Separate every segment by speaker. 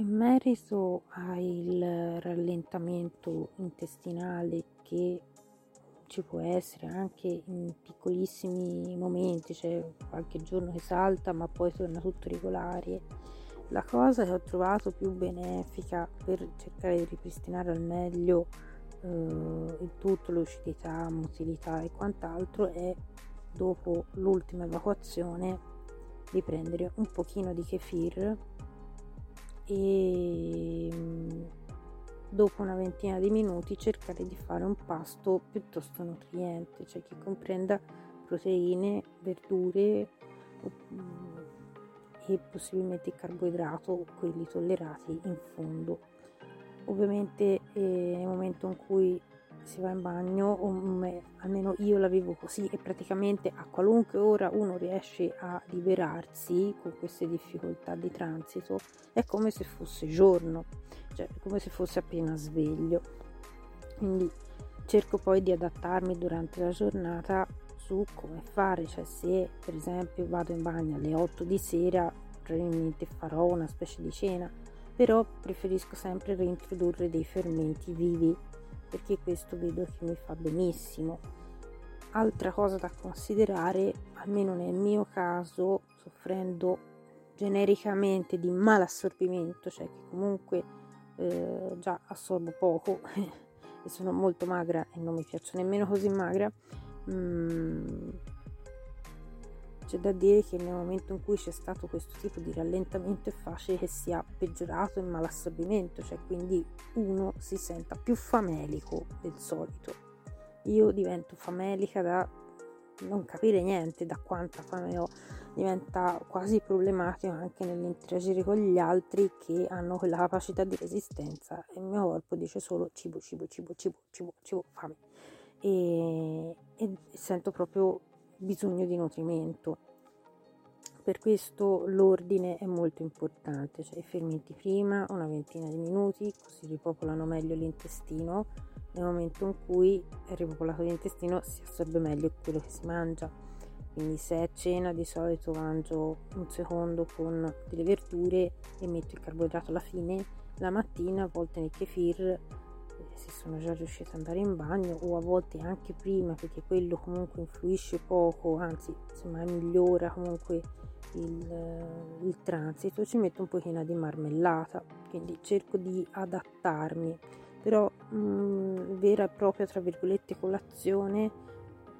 Speaker 1: In merito al rallentamento intestinale che ci può essere anche in piccolissimi momenti, cioè qualche giorno che salta ma poi torna tutto regolare, la cosa che ho trovato più benefica per cercare di ripristinare al meglio eh, il tutto, lucidità, motilità e quant'altro è dopo l'ultima evacuazione di prendere un pochino di kefir e mm, dopo una ventina di minuti cercare di fare un pasto piuttosto nutriente, cioè che comprenda proteine, verdure mm, e possibilmente carboidrato, quelli tollerati in fondo. Ovviamente eh, nel momento in cui si va in bagno, o me, almeno io la vivo così e praticamente a qualunque ora uno riesce a liberarsi con queste difficoltà di transito, è come se fosse giorno, cioè come se fosse appena sveglio. Quindi cerco poi di adattarmi durante la giornata su come fare, cioè se per esempio vado in bagno alle 8 di sera, probabilmente farò una specie di cena, però preferisco sempre reintrodurre dei fermenti vivi perché questo vedo che mi fa benissimo. Altra cosa da considerare, almeno nel mio caso, soffrendo genericamente di malassorbimento, cioè che comunque eh, già assorbo poco e sono molto magra e non mi piaccio nemmeno così magra, mm, c'è da dire che nel momento in cui c'è stato questo tipo di rallentamento è facile che sia peggiorato il malassorbimento, cioè quindi uno si senta più famelico del solito. Io divento famelica da non capire niente, da quanta fame ho, diventa quasi problematico anche nell'interagire con gli altri che hanno quella capacità di resistenza e il mio corpo dice solo cibo, cibo, cibo, cibo, cibo, cibo, fame. E, e sento proprio bisogno di nutrimento. Per questo l'ordine è molto importante, cioè fermenti prima una ventina di minuti, così ripopolano meglio l'intestino. Nel momento in cui è ripopolato l'intestino si assorbe meglio quello che si mangia. Quindi se è cena di solito mangio un secondo con delle verdure e metto il carboidrato alla fine. La mattina a volte nel kefir se sono già riuscita ad andare in bagno o a volte anche prima perché quello comunque influisce poco, anzi insomma migliora comunque il, il transito, ci metto un pochino di marmellata, quindi cerco di adattarmi, però mh, mm, vera e propria tra virgolette colazione,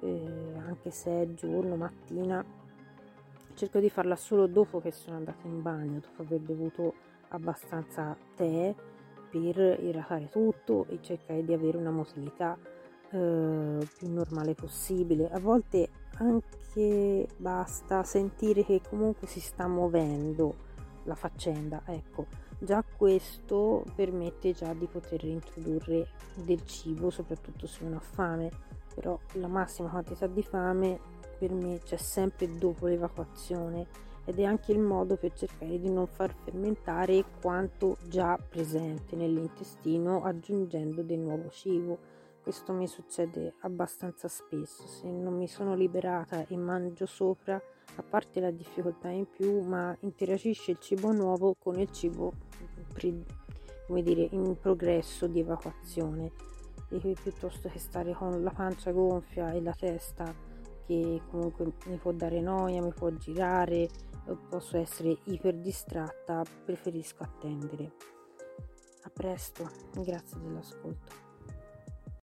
Speaker 1: eh, anche se è giorno, mattina, cerco di farla solo dopo che sono andata in bagno, dopo aver bevuto abbastanza tè per idratare tutto e cercare di avere una motilità eh, più normale possibile. A volte anche basta sentire che comunque si sta muovendo la faccenda, ecco, già questo permette già di poter introdurre del cibo, soprattutto se uno ha fame, però la massima quantità di fame per me c'è sempre dopo l'evacuazione ed è anche il modo per cercare di non far fermentare quanto già presente nell'intestino aggiungendo del nuovo cibo. Questo mi succede abbastanza spesso, se non mi sono liberata e mangio sopra, a parte la difficoltà in più, ma interagisce il cibo nuovo con il cibo come dire, in progresso di evacuazione e piuttosto che stare con la pancia gonfia e la testa che comunque mi può dare noia, mi può girare, posso essere iper distratta, preferisco attendere. A presto, grazie dell'ascolto.